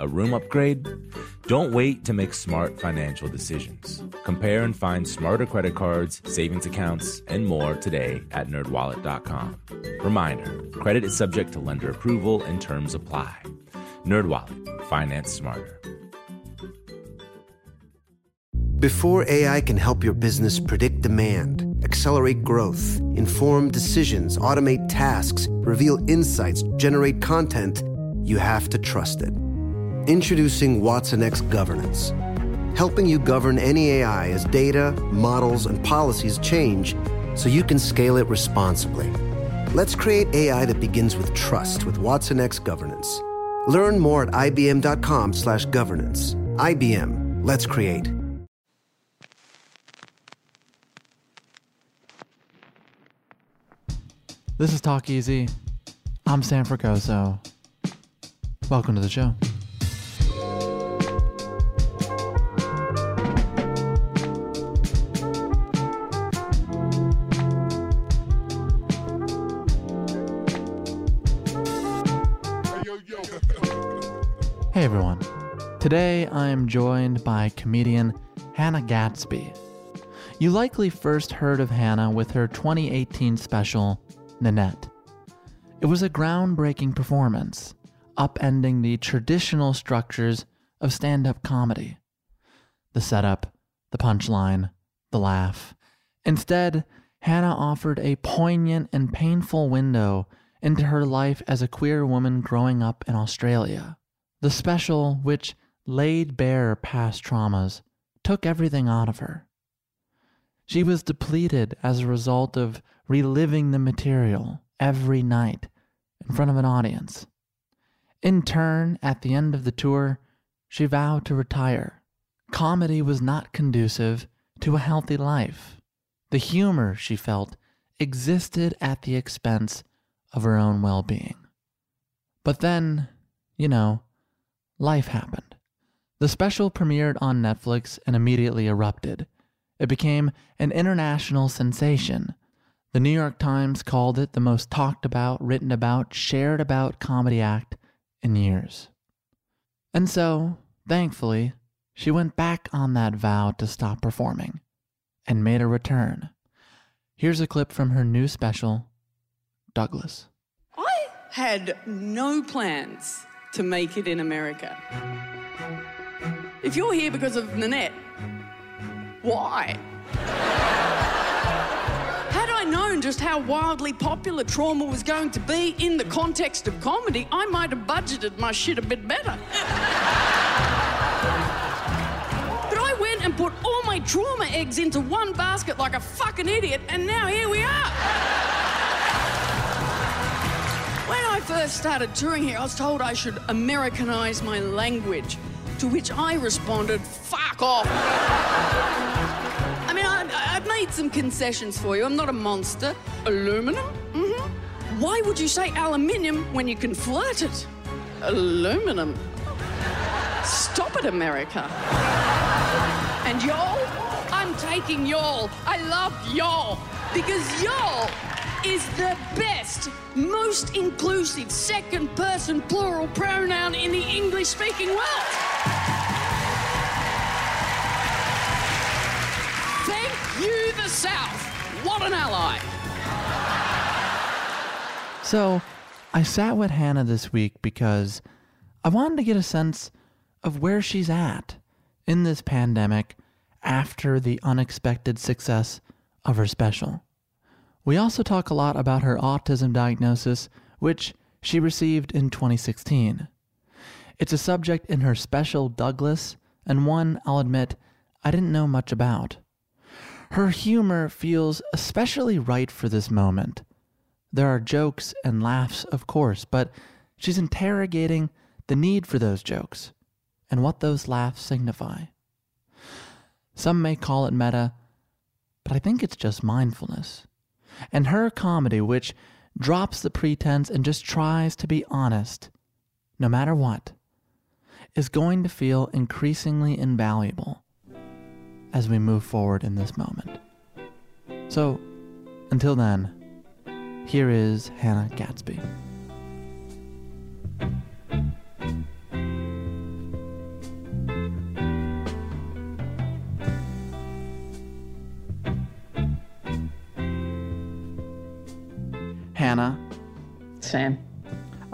A room upgrade? Don't wait to make smart financial decisions. Compare and find smarter credit cards, savings accounts, and more today at nerdwallet.com. Reminder, credit is subject to lender approval and terms apply. NerdWallet, finance smarter. Before AI can help your business predict demand, accelerate growth, inform decisions, automate tasks, reveal insights, generate content, you have to trust it. Introducing Watson X Governance, helping you govern any AI as data, models, and policies change so you can scale it responsibly. Let's create AI that begins with trust with Watson X Governance. Learn more at ibm.com/governance. IBM. Let's create. This is Talk Easy. I'm Sam Fragoso. Welcome to the show. I am joined by comedian Hannah Gadsby. You likely first heard of Hannah with her 2018 special, Nanette. It was a groundbreaking performance, upending the traditional structures of stand up comedy. The setup, the punchline, the laugh. Instead, Hannah offered a poignant and painful window into her life as a queer woman growing up in Australia. The special, which laid bare past traumas, took everything out of her. She was depleted as a result of reliving the material every night in front of an audience. In turn, at the end of the tour, she vowed to retire. Comedy was not conducive to a healthy life. The humor, she felt, existed at the expense of her own well being. But then, you know, life happened. The special premiered on Netflix and immediately erupted. It became an international sensation. The New York Times called it the most talked about, written about, shared about comedy act in years. And so, thankfully, she went back on that vow to stop performing and made a return. Here's a clip from her new special, Douglas. I had no plans to make it in America. If you're here because of Nanette, why? Had I known just how wildly popular trauma was going to be in the context of comedy, I might have budgeted my shit a bit better. but I went and put all my trauma eggs into one basket like a fucking idiot, and now here we are. When I first started touring here, I was told I should Americanize my language, to which I responded, fuck off. I mean, I, I've made some concessions for you. I'm not a monster. Aluminum? Mm-hmm. Why would you say aluminium when you can flirt it? Aluminum. Stop it, America. And y'all, I'm taking y'all. I love y'all because y'all is the best, most inclusive second person plural pronoun in the English speaking world. Thank you, the South. What an ally. So, I sat with Hannah this week because I wanted to get a sense of where she's at in this pandemic after the unexpected success of her special. We also talk a lot about her autism diagnosis, which she received in 2016. It's a subject in her special Douglas, and one, I'll admit, I didn't know much about. Her humor feels especially right for this moment. There are jokes and laughs, of course, but she's interrogating the need for those jokes and what those laughs signify. Some may call it meta, but I think it's just mindfulness. And her comedy, which drops the pretense and just tries to be honest, no matter what, is going to feel increasingly invaluable as we move forward in this moment. So, until then, here is Hannah Gadsby. Hannah, Sam.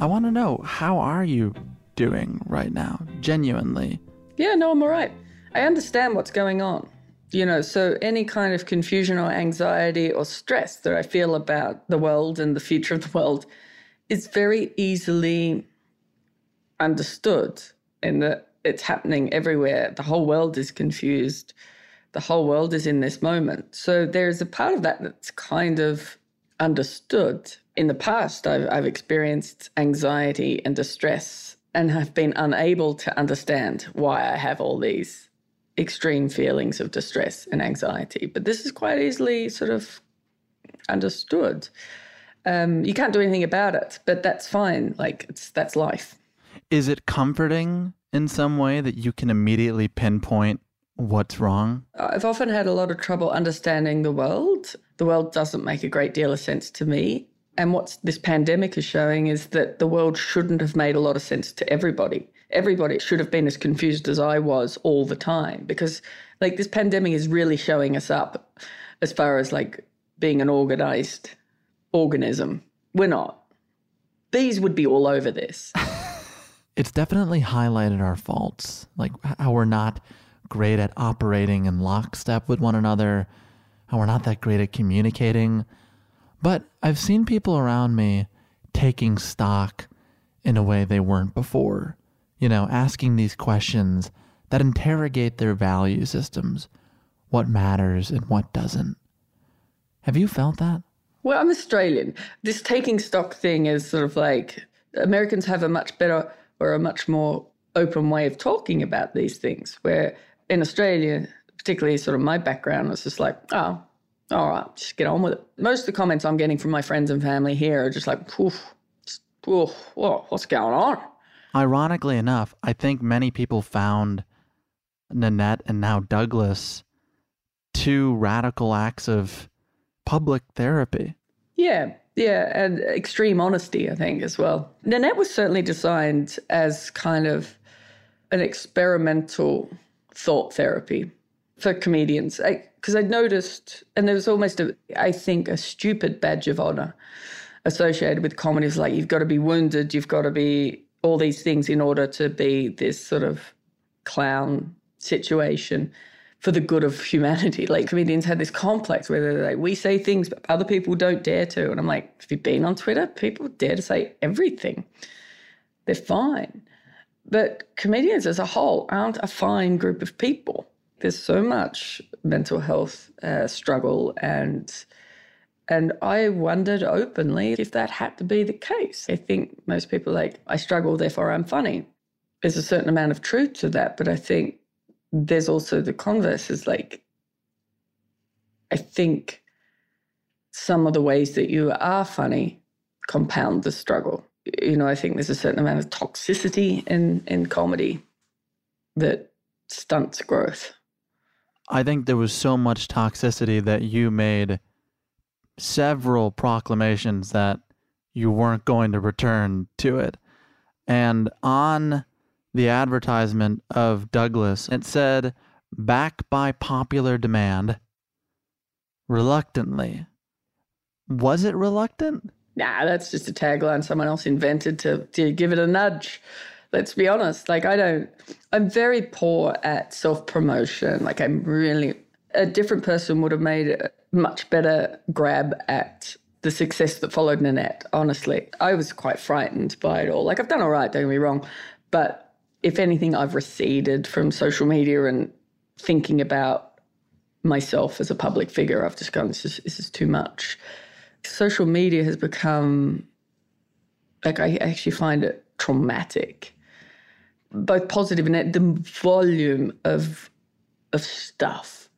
I want to know how are you doing right now? Genuinely. Yeah, no, I'm all right. I understand what's going on. You know, so any kind of confusion or anxiety or stress that I feel about the world and the future of the world is very easily understood in that it's happening everywhere. The whole world is confused. The whole world is in this moment. So there's a part of that that's kind of understood. In the past, I've, I've experienced anxiety and distress and have been unable to understand why I have all these extreme feelings of distress and anxiety. But this is quite easily sort of understood. Um, you can't do anything about it, but that's fine. Like it's that's life. Is it comforting in some way that you can immediately pinpoint what's wrong? I've often had a lot of trouble understanding the world. The world doesn't make a great deal of sense to me. And what this pandemic is showing is that the world shouldn't have made a lot of sense to everybody. Everybody should have been as confused as I was all the time because, like, this pandemic is really showing us up as far as like being an organized organism. We're not. Bees would be all over this. It's definitely highlighted our faults, like how we're not great at operating in lockstep with one another, how we're not that great at communicating. But I've seen people around me taking stock in a way they weren't before. You know, asking these questions that interrogate their value systems what matters and what doesn't. Have you felt that? Well, I'm Australian. This taking stock thing is sort of like Americans have a much better or a much more open way of talking about these things, where in Australia, particularly sort of my background, it's just like, oh, all right, just get on with it. Most of the comments I'm getting from my friends and family here are just like, oof, oof, whoa, what's going on? Ironically enough, I think many people found Nanette and now Douglas two radical acts of public therapy. Yeah, yeah, and extreme honesty, I think, as well. Nanette was certainly designed as kind of an experimental thought therapy for comedians. Because I, would noticed, and there was almost, a, I think, a stupid badge of honor associated with comedies like you've got to be wounded, you've got to be all these things in order to be this sort of clown situation for the good of humanity. Like comedians had this complex where they're like, we say things, but other people don't dare to. And I'm like, have you been on Twitter? People dare to say everything. They're fine. But comedians as a whole aren't a fine group of people. There's so much mental health uh, struggle and and I wondered openly if that had to be the case. I think most people like, I struggle, therefore I'm funny. There's a certain amount of truth to that, but I think there's also the converse is like, I think some of the ways that you are funny compound the struggle. You know, I think there's a certain amount of toxicity in, in comedy that stunts growth. I think there was so much toxicity that you made several proclamations that you weren't going to return to it. And on the advertisement of Douglas, it said, back by popular demand, reluctantly. Was it reluctant? Nah, that's just a tagline someone else invented to, to give it a nudge. Let's be honest. Like, I don't, I'm very poor at self promotion. Like, I'm really, a different person would have made a much better grab at the success that followed Nanette, honestly. I was quite frightened by it all. Like, I've done all right, don't get me wrong. But if anything, I've receded from social media and thinking about myself as a public figure. I've just gone, this is, this is too much. Social media has become, like, I actually find it traumatic, both positive and. The volume of, of stuff,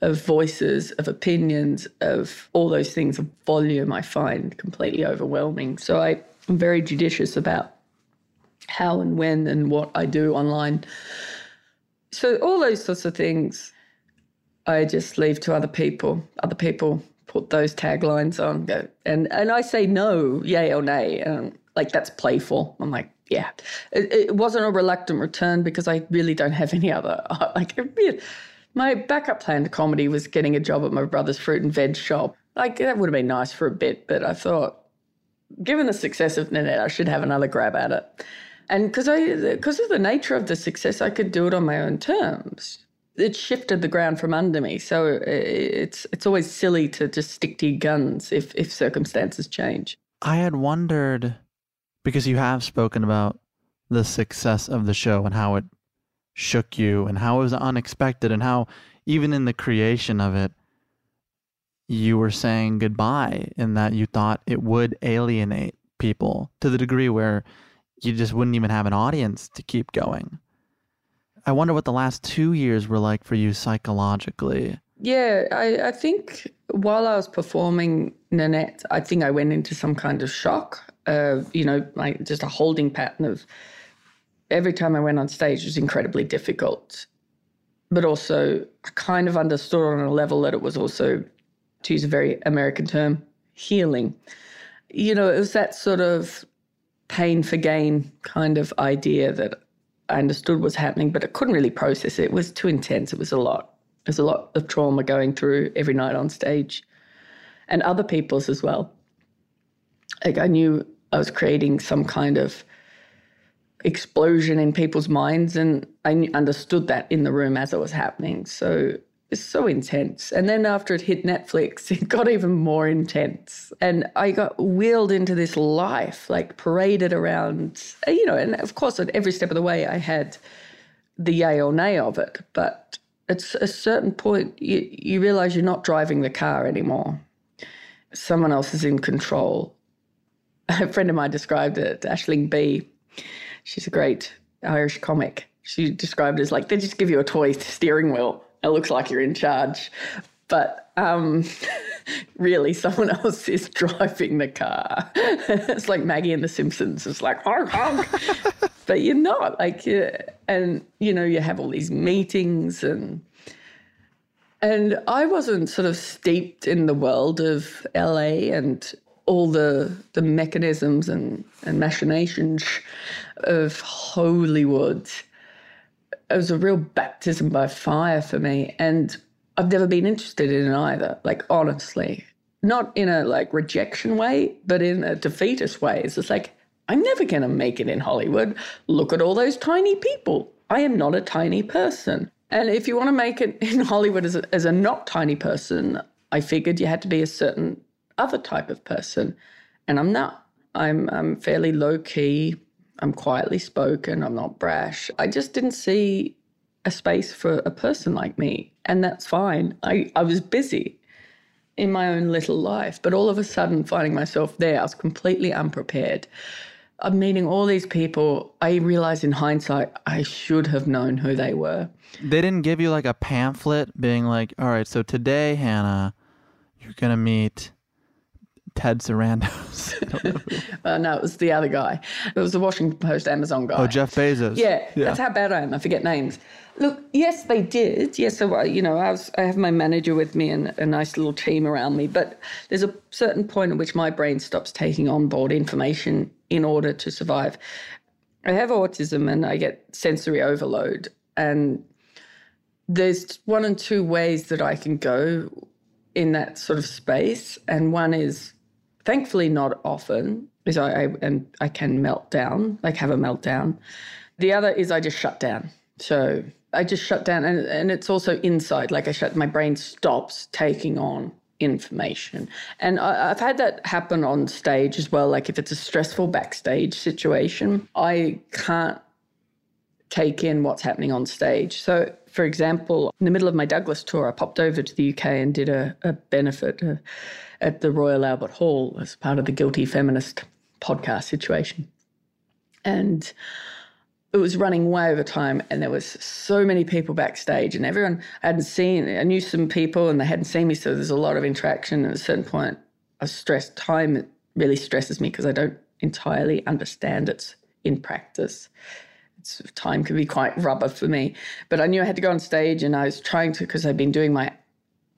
of voices, of opinions, of all those things, of volume, I find completely overwhelming. So I, I'm very judicious about how and when and what I do online. So all those sorts of things, I just leave to other people. Other people put those taglines on, go and and I say no, yay or nay, and like that's playful. I'm like, yeah, it, it wasn't a reluctant return because I really don't have any other like. My backup plan to comedy was getting a job at my brother's fruit and veg shop. Like that would have been nice for a bit, but I thought, given the success of Nanette, I should have another grab at it. And because I, because of the nature of the success, I could do it on my own terms. It shifted the ground from under me. So uh, it's it's always silly to just stick to your guns if if circumstances change. I had wondered because you have spoken about the success of the show and how it shook you and how it was unexpected and how even in the creation of it you were saying goodbye in that you thought it would alienate people to the degree where you just wouldn't even have an audience to keep going. I wonder what the last two years were like for you psychologically. Yeah, I, I think while I was performing Nanette, I think I went into some kind of shock. Uh, you know, like just a holding pattern of every time I went on stage was incredibly difficult. But also, I kind of understood on a level that it was also, to use a very American term, healing. You know, it was that sort of pain for gain kind of idea that I understood was happening, but I couldn't really process it. It was too intense. It was a lot. There's a lot of trauma going through every night on stage and other people's as well. Like I knew I was creating some kind of explosion in people's minds, and I understood that in the room as it was happening. So it's so intense. And then after it hit Netflix, it got even more intense. And I got wheeled into this life, like paraded around, uh, you know, and of course, at every step of the way, I had the yay or nay of it. But at a certain point, you, you realize you're not driving the car anymore. Someone else is in control. A friend of mine described it, Aisling Bea. She's a great Irish comic. She described it as like they just give you a toy steering wheel it looks like you're in charge. But um, really, someone else is driving the car. it's like Maggie and The Simpsons. It's like honk honk, but you're not. Like, and you know, you have all these meetings and. And I wasn't sort of steeped in the world of LA and all the the mechanisms and, and machinations of Hollywood it was a real baptism by fire for me. And I've never been interested in it either, like honestly. Not in a like rejection way, but in a defeatist way. It's just like, I'm never going to make it in Hollywood. Look at all those tiny people. I am not a tiny person. And if you want to make it in Hollywood as a, as a not tiny person, I figured you had to be a certain other type of person. And I'm not. I'm, I'm fairly low key, I'm quietly spoken, I'm not brash. I just didn't see a space for a person like me. And that's fine. I, I was busy in my own little life, but all of a sudden finding myself there, I was completely unprepared. I'm meeting all these people. I realize in hindsight, I should have known who they were. They didn't give you like a pamphlet being like, all right, so today, Hannah, you're going to meet Ted Sarandos. uh, no, it was the other guy. It was the Washington Post Amazon guy. Oh, Jeff Bezos. Yeah, yeah, that's how bad I am. I forget names. Look, yes, they did. Yes, so you know, I was. I have my manager with me and a nice little team around me. But there's a certain point at which my brain stops taking on board information in order to survive. I have autism and I get sensory overload, and there's one and two ways that I can go in that sort of space, and one is thankfully not often, is I, I and I can melt down, like have a meltdown. The other is I just shut down. So I just shut down, and, and it's also inside. Like I shut, my brain stops taking on information. And I, have had that happen on stage as well. Like if it's a stressful backstage situation, I can't take in what's happening on stage. So, for example, in the middle of my Douglas tour, I popped over to the UK and did a, a benefit at the Royal Albert Hall as part of the Guilty Feminist podcast situation. And it was running way over time and there was so many people backstage and everyone I hadn't seen I knew some people and they hadn't seen me so there's a lot of interaction at a certain point I stressed time really stresses me because I don't entirely understand it in practice it's, time can be quite rubber for me but I knew I had to go on stage and I was trying to because I'd been doing my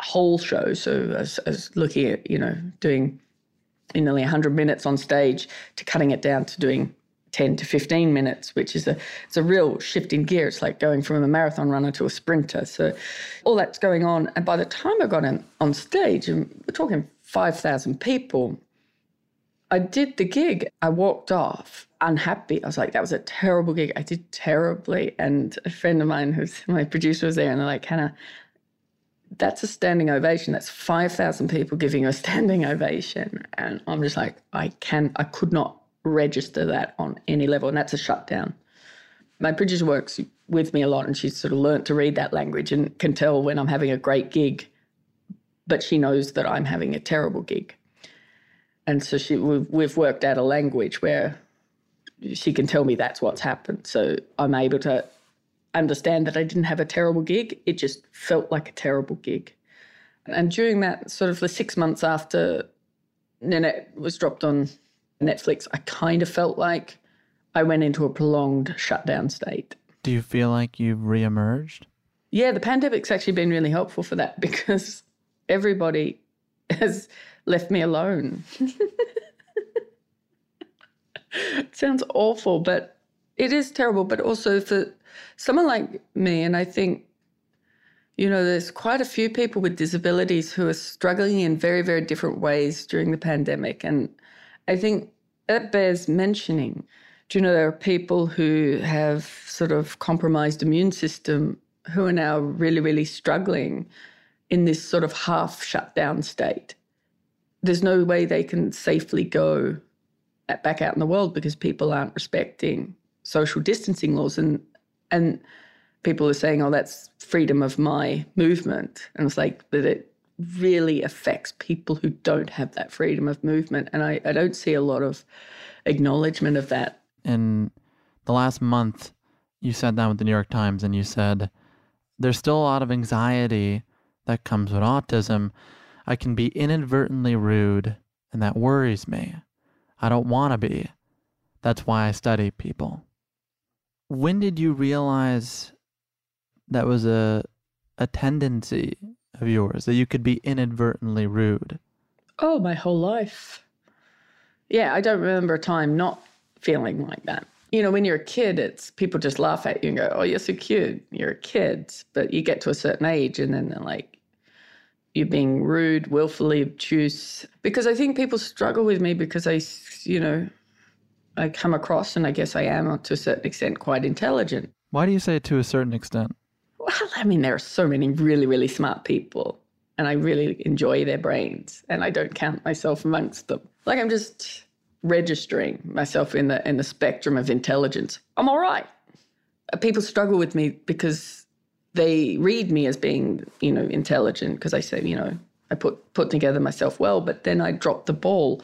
whole show so as, was looking at you know doing in nearly 100 minutes on stage to cutting it down to doing 10 to 15 minutes, which is a it's a real shift in gear. It's like going from a marathon runner to a sprinter. So all that's going on. And by the time I got in, on stage, and we're talking 5,000 people, I did the gig. I walked off unhappy. I was like, that was a terrible gig. I did terribly. And a friend of mine, who's my producer, was there, and they're like, Hannah, that's a standing ovation. That's 5,000 people giving a standing ovation. And I'm just like, I can, I could not register that on any level, and that's a shutdown. My producer works with me a lot, and she's sort of learnt to read that language and can tell when I'm having a great gig, but she knows that I'm having a terrible gig. And so she, we've, we've worked out a language where she can tell me that's what's happened. So I'm able to understand that I didn't have a terrible gig. It just felt like a terrible gig. And during that sort of the six months after Nanette was dropped on Netflix, I kind of felt like I went into a prolonged shutdown state. Do you feel like you've reemerged? Yeah, the pandemic's actually been really helpful for that because everybody has left me alone. it sounds awful, but it is terrible. But also for someone like me, and I think, you know, there's quite a few people with disabilities who are struggling in very, very different ways during the pandemic. And I think it bears mentioning. Do you know there are people who have sort of compromised immune system who are now really, really struggling in this sort of half shutdown state? There's no way they can safely go back out in the world because people aren't respecting social distancing laws and and people are saying, "Oh, that's freedom of my movement," and it's like, that it really affects people who don't have that freedom of movement. And I, I don't see a lot of acknowledgement of that. In the last month, you sat down with the New York Times and you said, There's still a lot of anxiety that comes with autism. I can be inadvertently rude, and that worries me. I don't want to be. That's why I study people. When did you realize that was a a tendency of yours that you could be inadvertently rude? Oh, my whole life. Yeah, I don't remember a time not feeling like that. You know, when you're a kid, it's people just laugh at you and go, "Oh, you're so cute. You're a kid." But you get to a certain age, and then they're like, "You're being rude, willfully obtuse." Because I think people struggle with me because I, you know, I come across, and I guess I am to a certain extent quite intelligent. Why do you say to a certain extent? Well, I mean, there are so many really, really smart people, and I really enjoy their brains, and I don't count myself amongst them. Like I'm just registering myself in the in the spectrum of intelligence. I'm all right. Uh, people struggle with me because they read me as being, you know, intelligent because I say, you know, I put put together myself well, but then I drop the ball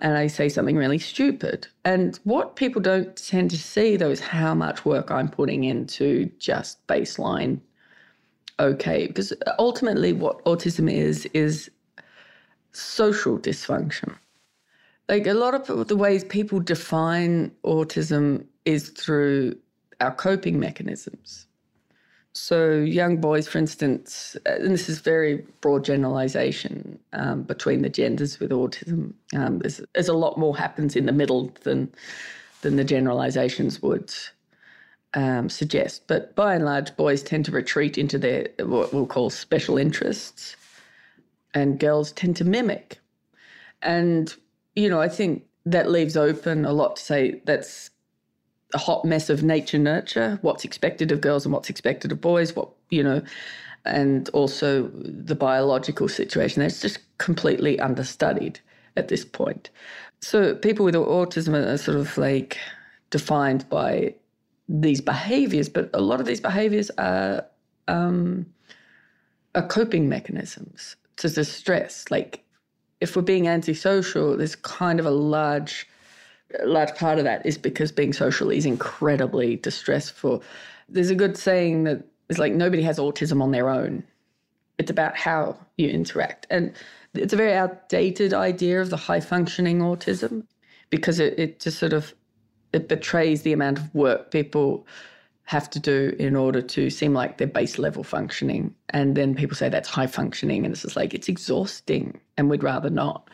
and I say something really stupid. And what people don't tend to see, though, is how much work I'm putting into just baseline okay. Because ultimately, what autism is, is social dysfunction. Like a lot of the ways people define autism is through our coping mechanisms. So, young boys, for instance, and this is very broad generalization um, between the genders with autism. Um, there's, there's, a lot more happens in the middle than than the generalizations would um, suggest. But by and large, boys tend to retreat into their what we'll call special interests, and girls tend to mimic. And you know, I think that leaves open a lot to say that's a hot mess of nature nurture, what's expected of girls and what's expected of boys, what, you know, and also the biological situation. That's just completely understudied at this point. So people with autism are sort of like defined by these behaviors, but a lot of these behaviors are, um, are coping mechanisms to distress. Like if we're being antisocial, there's kind of a large a large part of that is because being social is incredibly distressful. There's a good saying that is like nobody has autism on their own. It's about how you interact. And it's a very outdated idea of the high functioning autism because it, it just sort of it betrays the amount of work people have to do in order to seem like they're base level functioning. And then people say that's high functioning. And it's just like, it's exhausting and we'd rather not.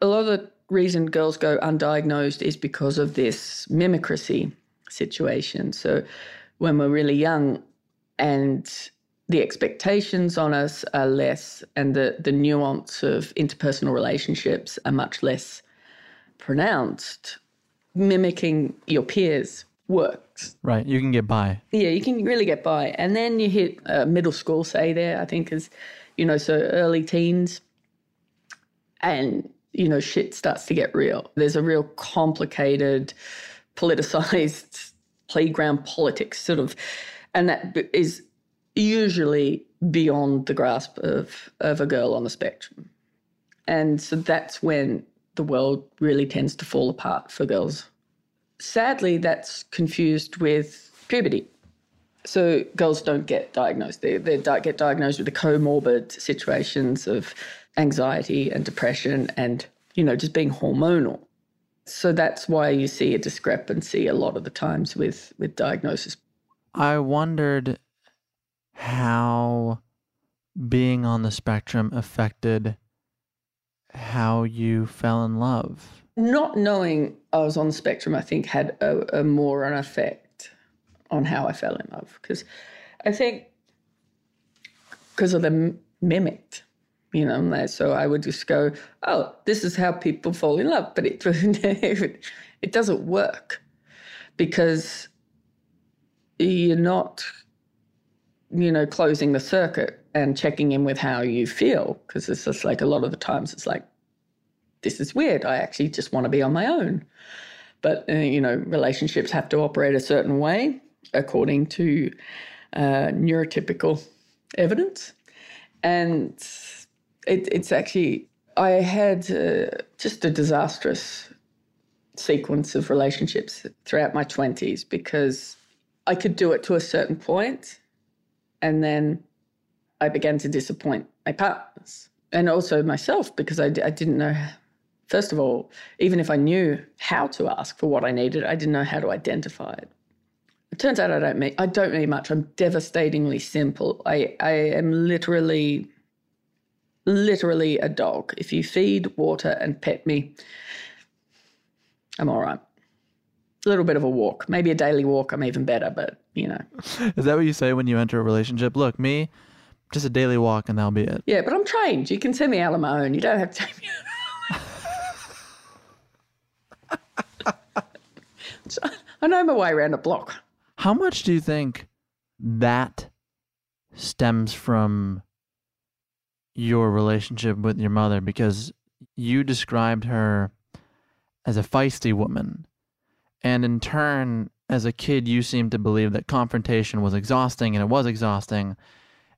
A lot of the reason girls go undiagnosed is because of this mimicry situation. So when we're really young and the expectations on us are less and the, the nuance of interpersonal relationships are much less pronounced, mimicking your peers works. Right. You can get by. Yeah, you can really get by. And then you hit uh, middle school, say there, I think is, you know, so early teens. And, you know, shit starts to get real. There's a real complicated, politicized playground politics sort of, and that is usually beyond the grasp of, of a girl on the spectrum. And so that's when the world really tends to fall apart for girls sadly, that's confused with puberty. So girls don't get diagnosed. They, they get diagnosed with the comorbid situations of anxiety and depression and, you know, just being hormonal. So that's why you see a discrepancy a lot of the times with, with diagnosis. I wondered how being on the spectrum affected how you fell in love not knowing I was on the spectrum, I think, had a, a more an effect on how I fell in love. Because I think because of the mimicked, you know, so I would just go, oh, this is how people fall in love. But it, it doesn't work because you're not, you know, closing the circuit and checking in with how you feel. Because it's just like a lot of the times it's like, this is weird. I actually just want to be on my own. But, uh, you know, relationships have to operate a certain way according to uh, neurotypical evidence. And it, it's actually, I had uh, just a disastrous sequence of relationships throughout my 20s because I could do it to a certain point and then I began to disappoint my partners and also myself because I, I didn't know First of all, even if I knew how to ask for what I needed, I didn't know how to identify it. It turns out I don't need, I don't need much. I'm devastatingly simple. I, I am literally, literally a dog. If you feed, water, and pet me, I'm all right. A little bit of a walk, maybe a daily walk. I'm even better, but you know. Is that what you say when you enter a relationship? Look, me, just a daily walk, and that'll be it. Yeah, but I'm trained. You can send me out on my own. You don't have to take me. I know my way around a block. How much do you think that stems from your relationship with your mother? Because you described her as a feisty woman. And in turn, as a kid, you seemed to believe that confrontation was exhausting and it was exhausting.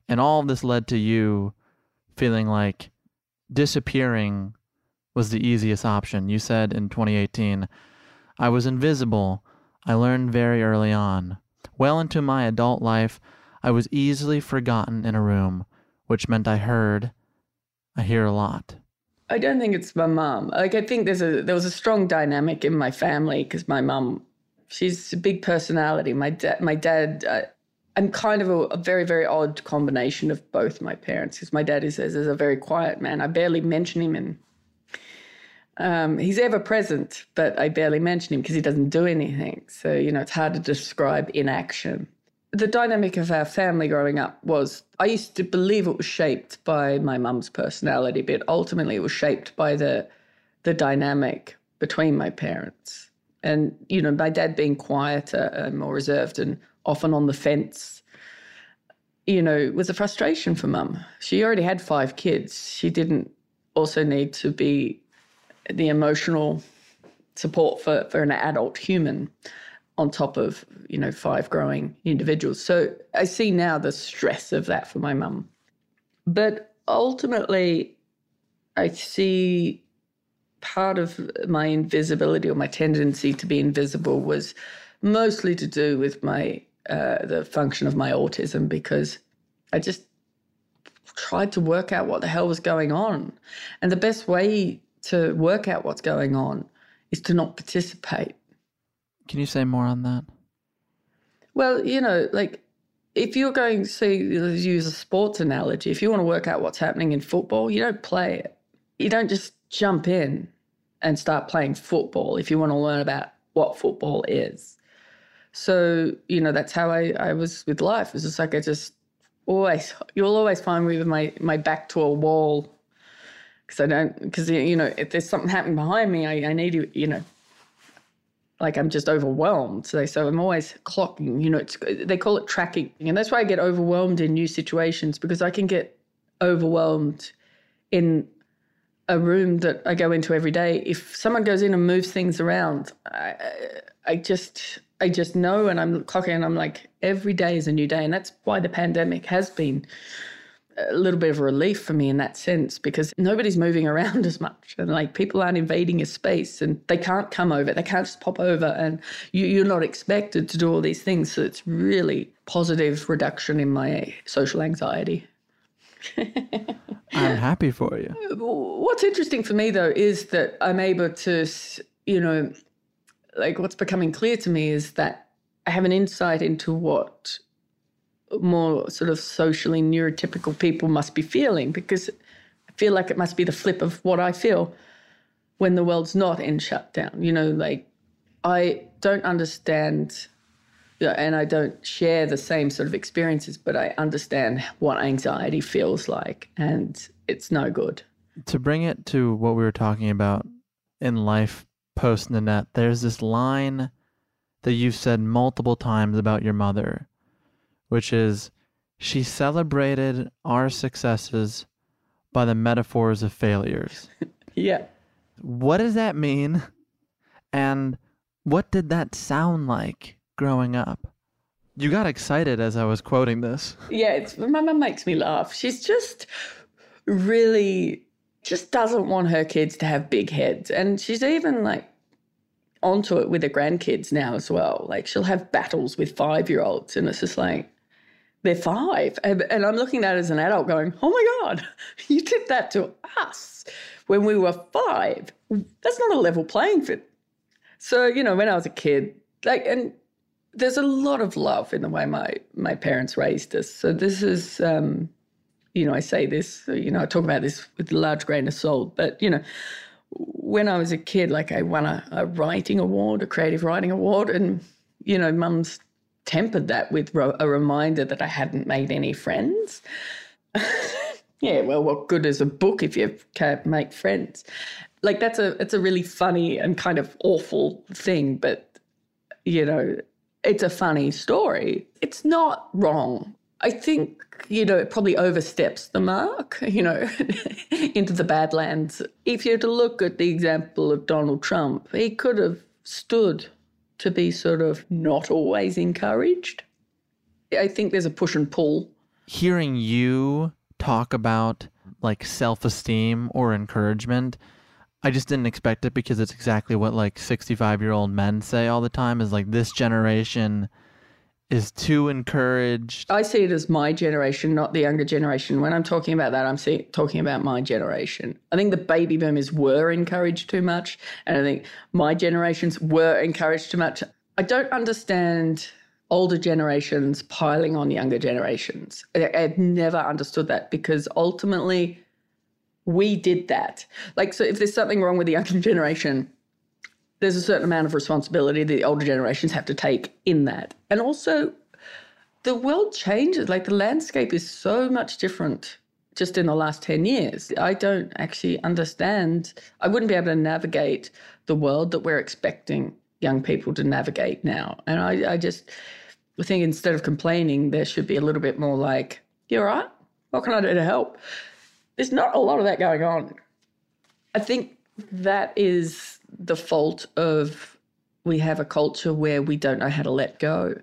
And all of this led to you feeling like disappearing was the easiest option. You said in 2018, I was invisible. I learned very early on. Well into my adult life, I was easily forgotten in a room, which meant I heard. I hear a lot. I don't think it's my mum. Like I think there's a there was a strong dynamic in my family because my mum, she's a big personality. My dad, my dad. Uh, I'm kind of a, a, very very odd combination of both my parents because my dad is, is is a very quiet man. I barely mention him in um, he's ever present, but I barely mention him because he doesn't do anything. So, you know, it's hard to describe inaction. The dynamic of our family growing up was I used to believe it was shaped by my mum's personality, but ultimately it was shaped by the the dynamic between my parents. And, you know, my dad being quieter and more reserved and often on the fence, you know, was a frustration for mum. She already had five kids. She didn't also need to be the emotional support for, for an adult human on top of, you know, five growing individuals. So I see now the stress of that for my mum. But ultimately, I see part of my invisibility or my tendency to be invisible was mostly to do with my uh, the function of my autism because I just tried to work out what the hell was going on, and the best way to work out what's going on is to not participate. Can you say more on that? Well, you know, like if you're going to use a sports analogy, if you want to work out what's happening in football, you don't play it. You don't just jump in and start playing football if you want to learn about what football is. So, you know, that's how I, I was with life. It's just like I just always, you'll always find me with my, my back to a wall because I don't, because, you know, if there's something happening behind me, I, I need to, you know, like I'm just overwhelmed. So, so I'm always clocking, you know, they call it tracking. And that's why I get overwhelmed in new situations because I can get overwhelmed in a room that I go into every day. If someone goes in and moves things around, I, I just, I just know and I'm clocking and I'm like, every day is a new day. And that's why the pandemic has been a little bit of a relief for me in that sense because nobody's moving around as much and like people aren't invading your space and they can't come over they can't just pop over and you, are not expected to do all these things. So it's really positive reduction in my social anxiety. I'm happy for you. What's interesting for me though is that i'm able to you know like what's becoming clear to me is that i have an insight into what more sort of socially neurotypical people must be feeling because I feel like it must be the flip of what I feel when the world's not in shutdown. You know, like I don't understand and I don't share the same sort of experiences, but I understand what anxiety feels like and it's no good. To bring it to what we were talking about in life post Nanette, there's this line that you've said multiple times about your mother which is she celebrated our successes by the metaphors of failures. yeah. What does that mean? And what did that sound like growing up? You got excited as I was quoting this. Yeah, it's, my mum makes me laugh. She's just really just doesn't want her kids to have big heads. And she's even like onto it with her grandkids now as well. Like she'll have battles with five year olds, and it's just like, they're five. And, and I'm looking at it as an adult going, oh my God, you did that to us when we were five. That's not a level playing field. So, you know, when I was a kid, like, and there's a lot of love in the way my, my parents raised us. So this is, um, you know, I say this, you know, I talk about this with a large grain of salt, but, you know, when I was a kid, like I won a, a writing award, a creative writing award, and, you know, mum's tempered that with a reminder that I hadn't made any friends. yeah, well, what good is a book if you can't make friends? Like that's a it's a really funny and kind of awful thing, but you know, it's a funny story. It's not wrong. I think you know it probably oversteps the mark, you know, into the badlands. If you're to look at the example of Donald Trump, he could have stood to be sort of not always encouraged. I think there's a push and pull. Hearing you talk about like self esteem or encouragement, I just didn't expect it because it's exactly what like 65 year old men say all the time is like this generation is too encouraged. I see it as my generation, not the younger generation. When I'm talking about that, I'm see, talking about my generation. I think the baby boomers were encouraged too much, and I think my generations were encouraged too much. I don't understand older generations piling on younger generations. I, I've never understood that because ultimately we did that. Like, so if there's something wrong with the younger generation, there's a certain amount of responsibility the older generations have to take in that. And also, the world changes. Like the landscape is so much different just in the last 10 years. I don't actually understand. I wouldn't be able to navigate the world that we're expecting young people to navigate now. And I, I just think instead of complaining, there should be a little bit more like, you all right? What can I do to help? There's not a lot of that going on. I think that is the fault of we have a culture where we don't know how to let go.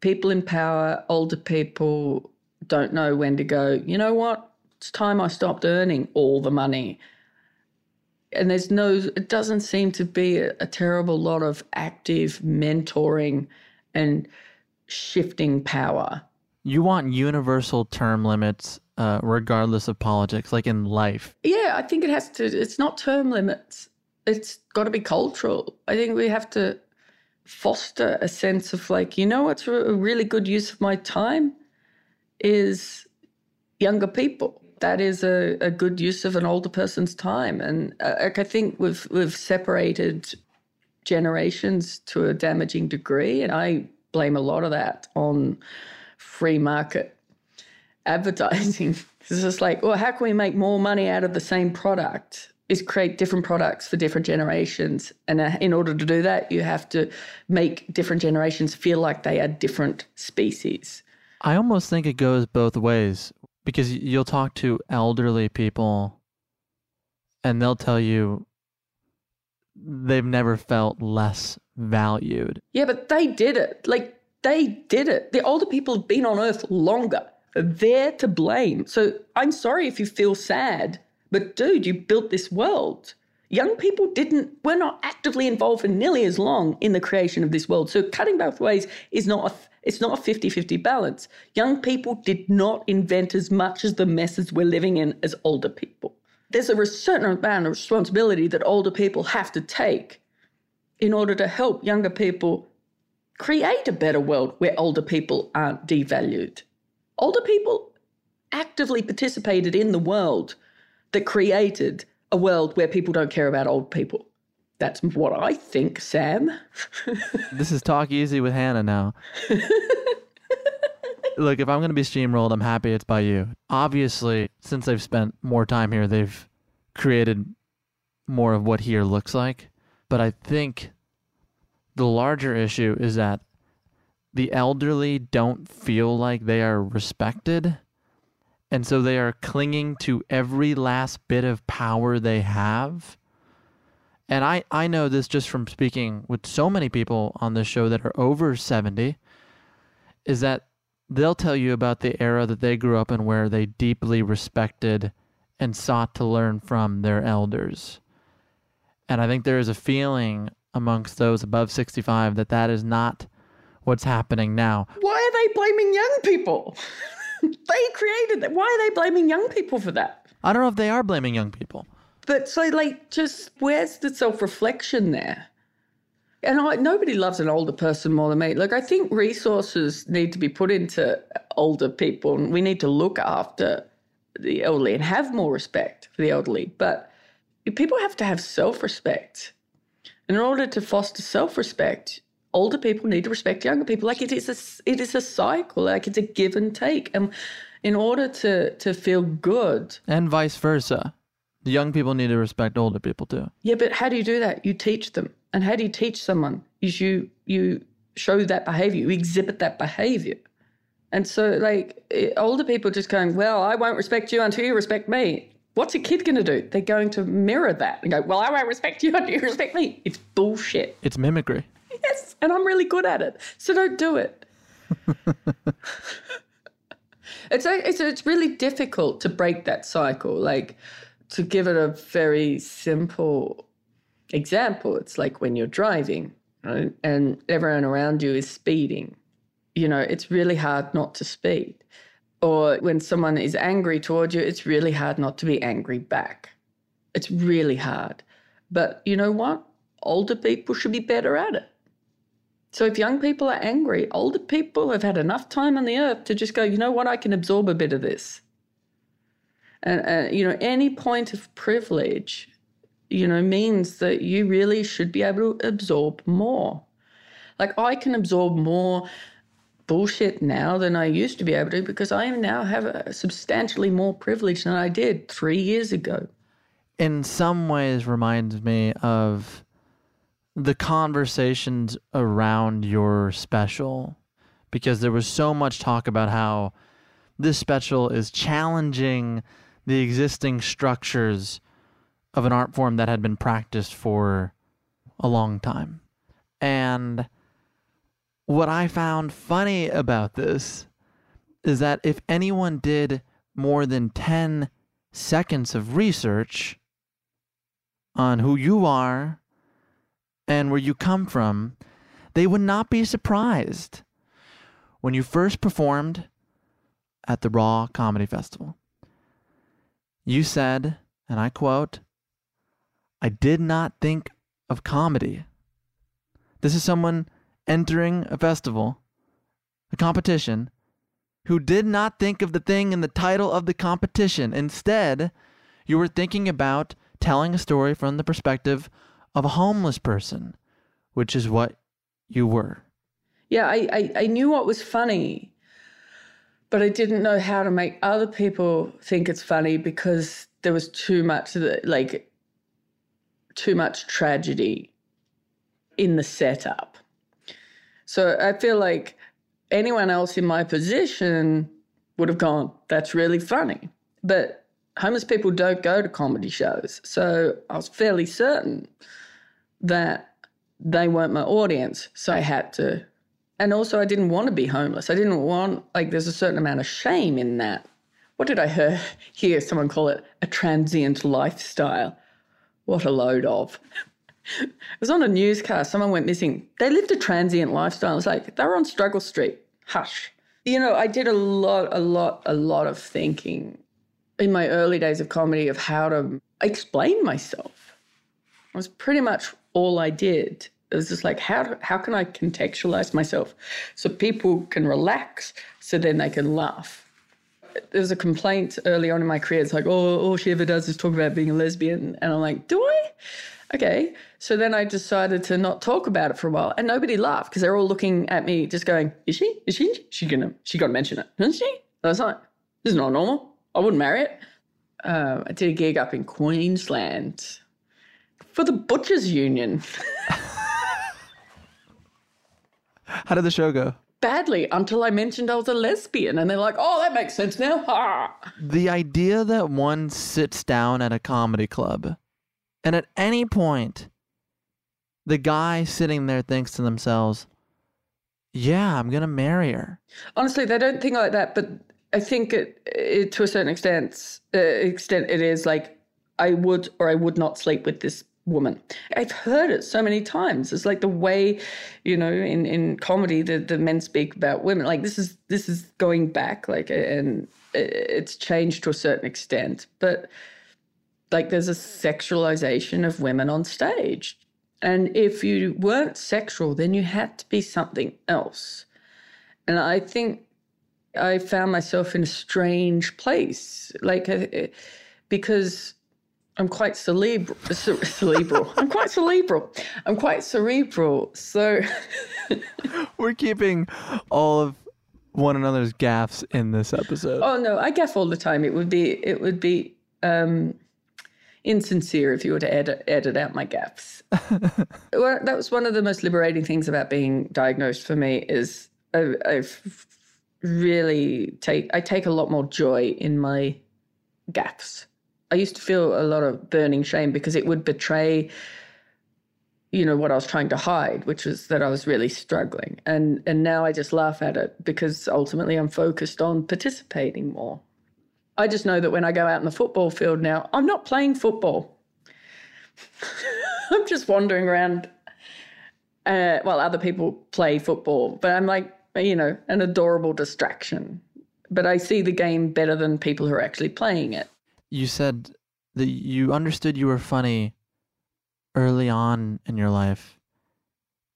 People in power, older people, don't know when to go, you know what? It's time I stopped earning all the money. And there's no, it doesn't seem to be a, a terrible lot of active mentoring and shifting power. You want universal term limits uh, regardless of politics, like in life. Yeah, I think it has to, it's not term limits. It's got to be cultural. I think we have to foster a sense of like, you know what's a really good use of my time is younger people. That is a, a good use of an older person's time. And uh, like I think we've, we've separated generations to a damaging degree. And I blame a lot of that on free market advertising. It's just like, well, how can we make more money out of the same product? Is create different products for different generations. And uh, in order to do that, you have to make different generations feel like they are different species. I almost think it goes both ways because you'll talk to elderly people and they'll tell you they've never felt less valued. Yeah, but they did it. Like they did it. The older people have been on earth longer. They're to blame. So I'm sorry if you feel sad, but dude, you built this world. Young people didn't, were not actively involved for nearly as long in the creation of this world. So cutting both ways is not a, it's not a 50 50 balance. Young people did not invent as much as the messes we're living in as older people. There's a certain amount of responsibility that older people have to take in order to help younger people create a better world where older people aren't devalued. Older people actively participated in the world that created a world where people don't care about old people. That's what I think, Sam. this is Talk Easy with Hannah now. Look, if I'm going to be steamrolled, I'm happy it's by you. Obviously, since they've spent more time here, they've created more of what here looks like. But I think the larger issue is that the elderly don't feel like they are respected. And so they are clinging to every last bit of power they have. And I, I know this just from speaking with so many people on this show that are over 70, is that they'll tell you about the era that they grew up in where they deeply respected and sought to learn from their elders. And I think there is a feeling amongst those above 65 that that is not what's happening now. Why are they blaming young people? they created that. Why are they blaming young people for that? I don't know if they are blaming young people. But so, like, just where's the self reflection there? And I, nobody loves an older person more than me. Like, I think resources need to be put into older people, and we need to look after the elderly and have more respect for the elderly. But people have to have self respect. And in order to foster self respect, older people need to respect younger people. Like it is a it is a cycle. Like it's a give and take. And in order to to feel good, and vice versa, the young people need to respect older people too. Yeah, but how do you do that? You teach them. And how do you teach someone? Is you you show that behavior. You exhibit that behavior. And so, like older people just going, well, I won't respect you until you respect me. What's a kid going to do? They're going to mirror that and go, well, I won't respect you until you respect me. It's bullshit. It's mimicry. Yes, and I'm really good at it. So don't do it. it's, it's it's really difficult to break that cycle. Like to give it a very simple example, it's like when you're driving right? and everyone around you is speeding. You know, it's really hard not to speed or when someone is angry towards you, it's really hard not to be angry back. It's really hard. But you know what? Older people should be better at it. So if young people are angry, older people have had enough time on the earth to just go, you know what? I can absorb a bit of this. And, uh, you know, any point of privilege, you know, means that you really should be able to absorb more. Like I can absorb more bullshit now than I used to be able to because I now have substantially more privilege than I did three years ago. In some ways, reminds me of the conversations around your special because there was so much talk about how this special is challenging the existing structures of an art form that had been practiced for a long time. And what I found funny about this is that if anyone did more than 10 seconds of research on who you are and where you come from, they would not be surprised when you first performed at the Raw Comedy Festival. You said, and I quote, I did not think of comedy. This is someone entering a festival, a competition, who did not think of the thing in the title of the competition. Instead, you were thinking about telling a story from the perspective of a homeless person, which is what you were. Yeah, I, I, I knew what was funny, but I didn't know how to make other people think it's funny because there was too much, the, like, too much tragedy in the setup. So I feel like anyone else in my position would have gone, that's really funny. But homeless people don't go to comedy shows. So I was fairly certain that they weren't my audience. So I had to. And also, I didn't want to be homeless. I didn't want, like, there's a certain amount of shame in that. What did I hear, hear someone call it? A transient lifestyle. What a load of. it was on a newscast. Someone went missing. They lived a transient lifestyle. It's like they were on Struggle Street. Hush. You know, I did a lot, a lot, a lot of thinking in my early days of comedy of how to explain myself. I was pretty much all I did. It was just like, how, how can I contextualize myself so people can relax so then they can laugh? There was a complaint early on in my career. It's like, oh, all she ever does is talk about being a lesbian. And I'm like, do I? Okay. So then I decided to not talk about it for a while, and nobody laughed because they're all looking at me, just going, "Is she? Is she? She gonna? She got to mention it, isn't she?" I was like, "This is not normal. I wouldn't marry it." Uh, I did a gig up in Queensland for the Butchers Union. How did the show go? Badly until I mentioned I was a lesbian, and they're like, "Oh, that makes sense now." The idea that one sits down at a comedy club and at any point, the guy sitting there thinks to themselves, yeah, I'm going to marry her. Honestly, they don't think like that, but I think it, it to a certain extent, uh, extent it is like I would or I would not sleep with this woman. I've heard it so many times. It's like the way, you know, in, in comedy, the, the men speak about women. Like this is this is going back, like, and it's changed to a certain extent. But like there's a sexualization of women on stage. And if you weren't sexual, then you had to be something else. And I think I found myself in a strange place, like, uh, because I'm quite cerebral. cerebral. I'm quite cerebral. I'm quite cerebral. So we're keeping all of one another's gaffs in this episode. Oh no, I gaff all the time. It would be. It would be. Um, insincere if you were to edit, edit out my gaps. well, that was one of the most liberating things about being diagnosed for me is I, I've really take I take a lot more joy in my gaps. I used to feel a lot of burning shame because it would betray you know what I was trying to hide, which was that I was really struggling. And and now I just laugh at it because ultimately I'm focused on participating more. I just know that when I go out in the football field now, I'm not playing football. I'm just wandering around uh, while other people play football. But I'm like, you know, an adorable distraction. But I see the game better than people who are actually playing it. You said that you understood you were funny early on in your life.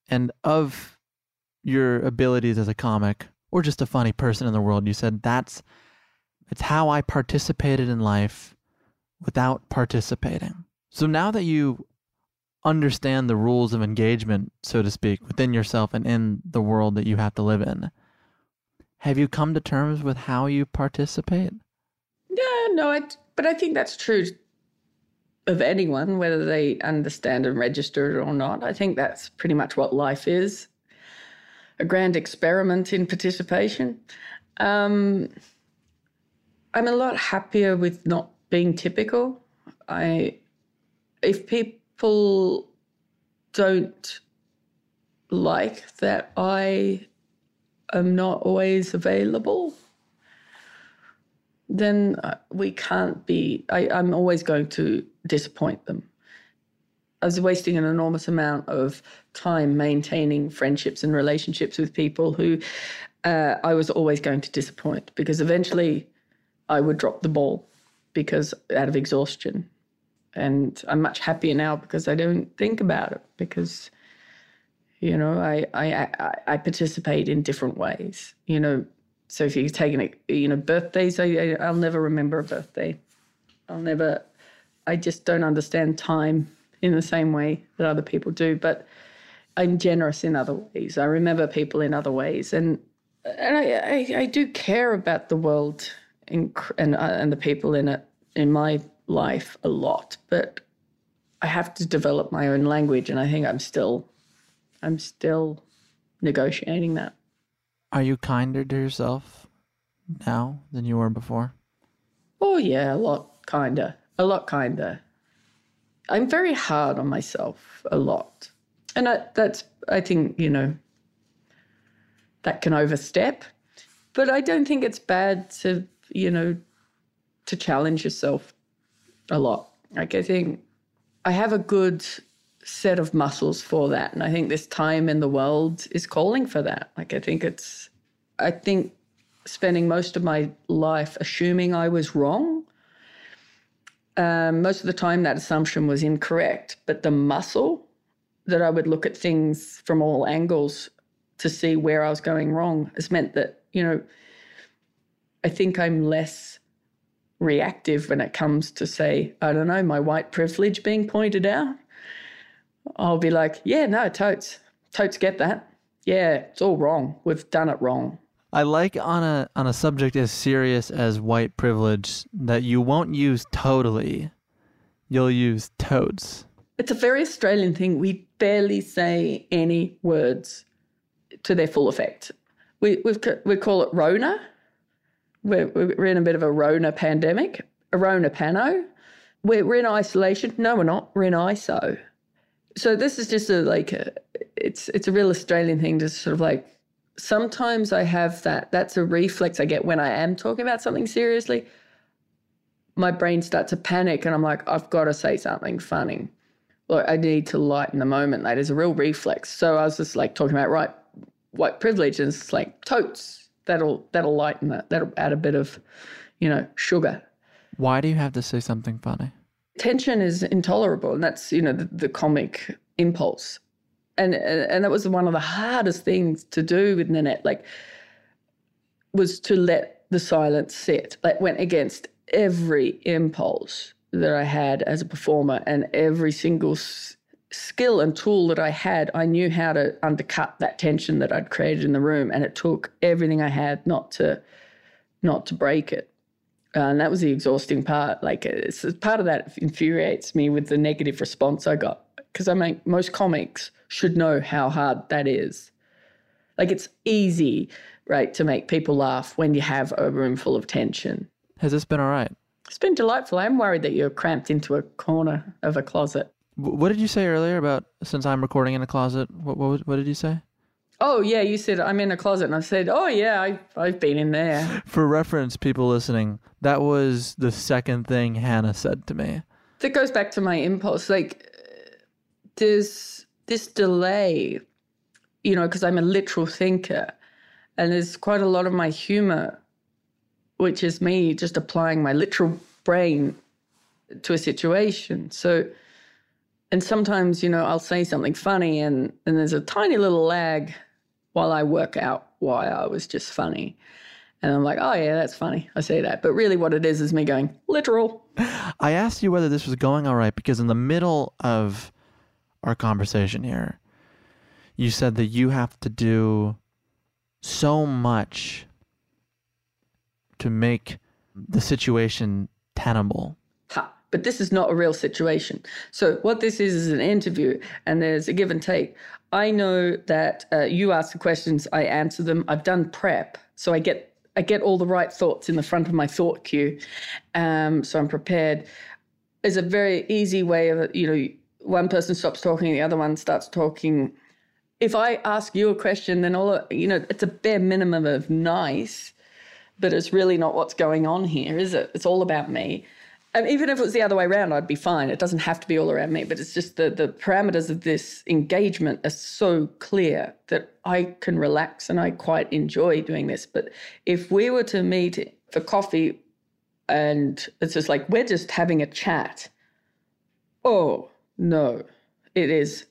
And of your abilities as a comic or just a funny person in the world, you said that's it's how I participated in life without participating. So now that you understand the rules of engagement, so to speak, within yourself and in the world that you have to live in, Have you come to terms with how you participate? Yeah, no, I, but I think that's true of anyone, whether they understand and register it or not. I think that's pretty much what life is a grand experiment in participation. Um, I'm a lot happier with not being typical. I, if people don't like that I am not always available, then uh, we can't be, I, I'm always going to disappoint them. I was wasting an enormous amount of time maintaining friendships and relationships with people who uh, I was always going to disappoint because eventually I would drop the ball because out of exhaustion. And I'm much happier now because I don't think about it because, you know, I I, I, I participate in different ways. You know, so if you're taking a, you know birthdays, I, I'll never remember a birthday. I'll never. I just don't understand time in the same way that other people do. But I'm generous in other ways. I remember people in other ways, and and I I, I do care about the world and and, uh, and the people in it in my life a lot. But I have to develop my own language, and I think I'm still I'm still negotiating that. Are you kinder to yourself now than you were before? Oh, yeah, a lot kinder. A lot kinder. I'm very hard on myself a lot. And I, that's, I think, you know, that can overstep. But I don't think it's bad to, you know, to challenge yourself a lot. Like, I think I have a good set of muscles for that. And I think this time in the world is calling for that. Like, I think it's, I think spending most of my life assuming I was wrong. Um, most of the time, that assumption was incorrect. But the muscle that I would look at things from all angles to see where I was going wrong has meant that, you know, I think I'm less reactive when it comes to, say, I don't know, my white privilege being pointed out. I'll be like, yeah, no, totes, totes get that. Yeah, it's all wrong. We've done it wrong. I like on a on a subject as serious as white privilege that you won't use totally. You'll use totes. It's a very Australian thing. We barely say any words to their full effect. We we we call it Rona. We're, we're in a bit of a Rona pandemic, a Rona pano. We're, we're in isolation. No, we're not. We're in ISO. So this is just a like a, it's it's a real Australian thing to sort of like sometimes I have that. That's a reflex I get when I am talking about something seriously. My brain starts to panic, and I'm like, I've got to say something funny. Like I need to lighten the moment. That is a real reflex. So I was just like talking about right white privilege, and it's like totes. That'll that'll lighten that. That'll add a bit of, you know, sugar. Why do you have to say something funny? Tension is intolerable, and that's you know the, the comic impulse and and that was one of the hardest things to do with Nanette. Like, was to let the silence sit. Like, went against every impulse that I had as a performer, and every single s- skill and tool that I had. I knew how to undercut that tension that I'd created in the room, and it took everything I had not to not to break it. Uh, and that was the exhausting part. Like, it's part of that infuriates me with the negative response I got because I mean, most comics should know how hard that is. Like, it's easy, right, to make people laugh when you have a room full of tension. Has this been all right? It's been delightful. I'm worried that you're cramped into a corner of a closet. What did you say earlier about since I'm recording in a closet? What what, what did you say? Oh yeah, you said I'm in a closet, and I said, oh yeah, I, I've been in there. For reference, people listening, that was the second thing Hannah said to me. That goes back to my impulse. Like there's this delay, you know, because I'm a literal thinker, and there's quite a lot of my humor, which is me just applying my literal brain to a situation. So, and sometimes, you know, I'll say something funny, and and there's a tiny little lag while I work out why I was just funny. And I'm like, oh, yeah, that's funny. I say that. But really, what it is is me going literal. I asked you whether this was going all right because in the middle of our conversation here, you said that you have to do so much to make the situation tenable. Ha. But this is not a real situation. So what this is is an interview, and there's a give and take. I know that uh, you ask the questions, I answer them. I've done prep, so I get I get all the right thoughts in the front of my thought queue, um, so I'm prepared. Is a very easy way of you know one person stops talking, the other one starts talking. If I ask you a question, then all you know it's a bare minimum of nice, but it's really not what's going on here, is it? It's all about me. And even if it was the other way around, I'd be fine. It doesn't have to be all around me, but it's just the the parameters of this engagement are so clear that I can relax and I quite enjoy doing this. But if we were to meet for coffee and it's just like we're just having a chat, oh no, it is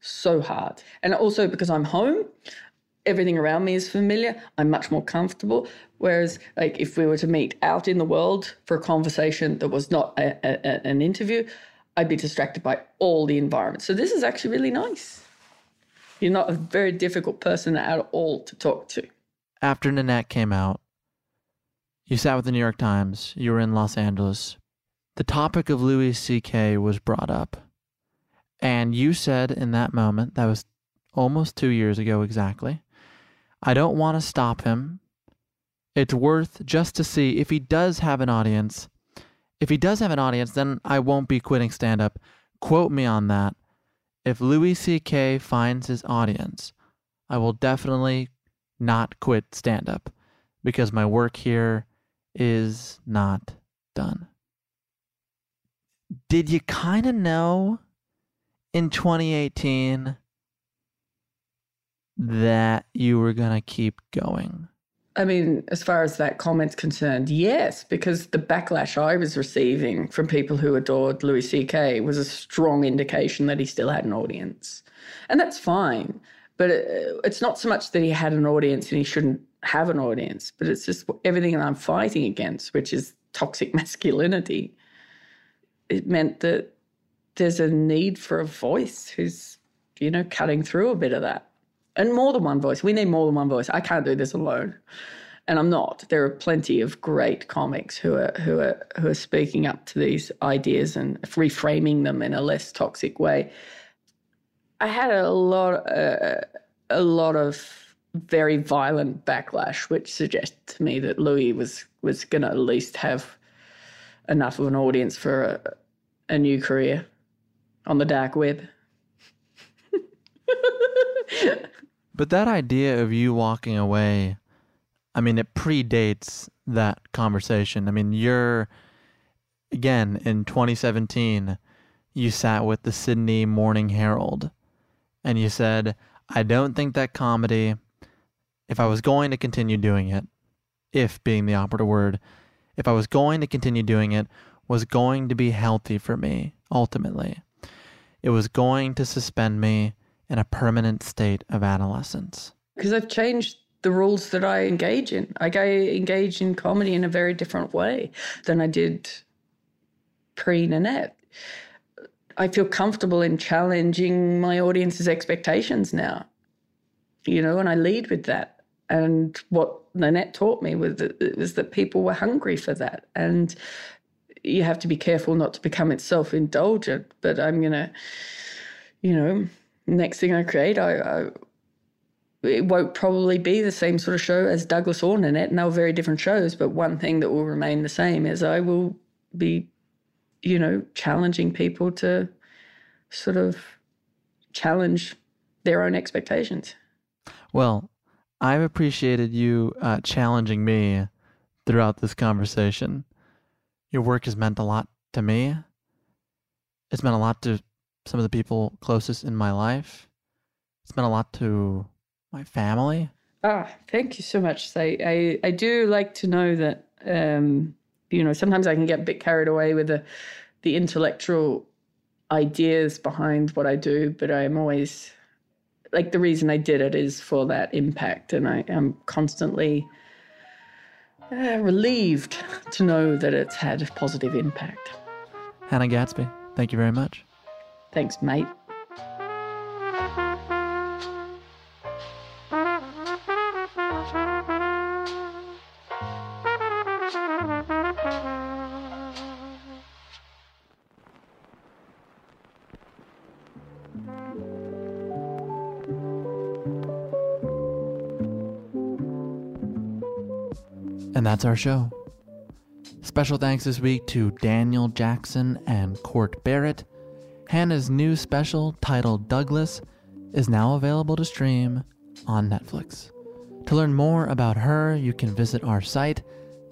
so hard. And also because I'm home, everything around me is familiar. I'm much more comfortable. Whereas, like, if we were to meet out in the world for a conversation that was not a, a, an interview, I'd be distracted by all the environment. So this is actually really nice. You're not a very difficult person at all to talk to. After Nanette came out, you sat with the New York Times. You were in Los Angeles. The topic of Louis C.K. was brought up. And you said in that moment, that was almost two years ago exactly, I don't want to stop him. It's worth just to see if he does have an audience. If he does have an audience, then I won't be quitting stand up. Quote me on that. If Louis C.K. finds his audience, I will definitely not quit stand up because my work here is not done. Did you kind of know in 2018 that you were going to keep going? I mean, as far as that comment's concerned, yes, because the backlash I was receiving from people who adored Louis C.K. was a strong indication that he still had an audience. And that's fine. But uh, it's not so much that he had an audience and he shouldn't have an audience, but it's just everything that I'm fighting against, which is toxic masculinity. It meant that there's a need for a voice who's, you know, cutting through a bit of that and more than one voice. We need more than one voice. I can't do this alone, and I'm not. There are plenty of great comics who are who are who are speaking up to these ideas and reframing them in a less toxic way. I had a lot uh, a lot of very violent backlash, which suggests to me that Louis was was going to at least have enough of an audience for a, a new career on the dark web. But that idea of you walking away, I mean, it predates that conversation. I mean, you're, again, in 2017, you sat with the Sydney Morning Herald and you said, I don't think that comedy, if I was going to continue doing it, if being the operative word, if I was going to continue doing it, was going to be healthy for me, ultimately. It was going to suspend me in a permanent state of adolescence? Because I've changed the rules that I engage in. Like I engage in comedy in a very different way than I did pre Nanette. I feel comfortable in challenging my audience's expectations now, you know, and I lead with that. And what Nanette taught me was that, was that people were hungry for that. And you have to be careful not to become it self indulgent. But I'm going to, you know, next thing I create, I, I, it won't probably be the same sort of show as Douglas or Nanette, and they were very different shows. But one thing that will remain the same is I will be, you know, challenging people to sort of challenge their own expectations. Well, I've appreciated you uh, challenging me throughout this conversation. Your work has meant a lot to me. It's meant a lot to some of the people closest in my life. It's meant a lot to my family. Ah, thank you so much. I, I, I do like to know that, um, you know, sometimes I can get a bit carried away with the, the intellectual ideas behind what I do, but I'm always like the reason I did it is for that impact, and I am constantly uh, relieved to know that it's had a positive impact. Hannah Gadsby, thank you very much. Thanks, mate. And that's our show. Special thanks this week to Daniel Jackson and Court Barrett. Hannah's new special titled Douglas is now available to stream on Netflix. To learn more about her, you can visit our site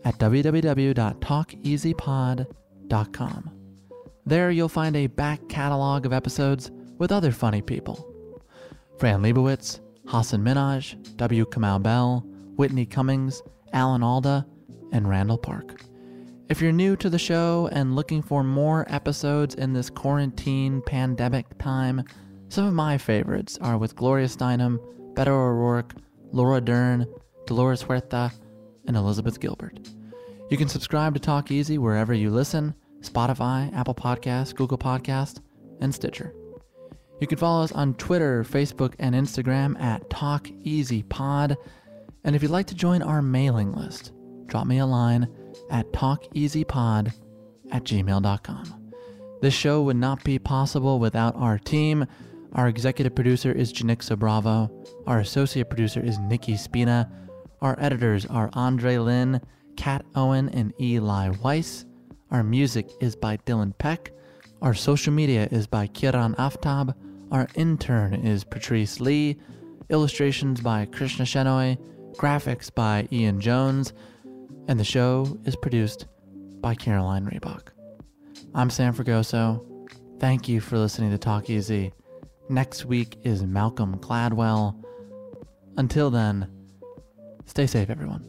at www.talkeasypod.com. There you'll find a back catalog of episodes with other funny people. Fran Lebowitz, Hasan Minhaj, W. Kamau Bell, Whitney Cummings, Alan Alda, and Randall Park. If you're new to the show and looking for more episodes in this quarantine pandemic time, some of my favorites are with Gloria Steinem, Beto O'Rourke, Laura Dern, Dolores Huerta, and Elizabeth Gilbert. You can subscribe to Talk Easy wherever you listen Spotify, Apple Podcasts, Google Podcast, and Stitcher. You can follow us on Twitter, Facebook, and Instagram at Talk Easy Pod. And if you'd like to join our mailing list, drop me a line at talkeasypod at gmail.com. This show would not be possible without our team. Our executive producer is Janicza Bravo. Our associate producer is Nikki Spina. Our editors are Andre Lin, Kat Owen, and Eli Weiss. Our music is by Dylan Peck. Our social media is by Kiran Aftab. Our intern is Patrice Lee. Illustrations by Krishna Shenoy. Graphics by Ian Jones and the show is produced by Caroline Reebok. I'm Sam Fragoso. Thank you for listening to Talk Easy. Next week is Malcolm Gladwell. Until then, stay safe, everyone.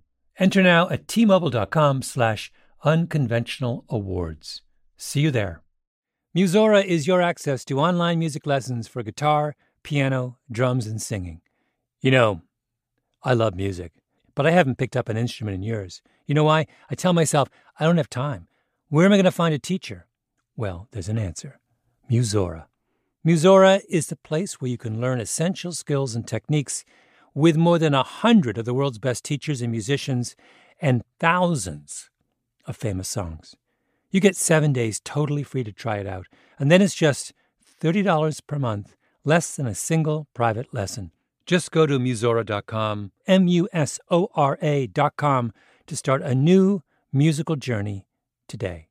Enter now at tmobile.com slash unconventional awards. See you there. Musora is your access to online music lessons for guitar, piano, drums, and singing. You know, I love music, but I haven't picked up an instrument in years. You know why? I tell myself, I don't have time. Where am I going to find a teacher? Well, there's an answer Musora. Musora is the place where you can learn essential skills and techniques with more than a hundred of the world's best teachers and musicians and thousands of famous songs. You get seven days totally free to try it out, and then it's just $30 per month, less than a single private lesson. Just go to Musora.com, M U S O R A.com, to start a new musical journey today.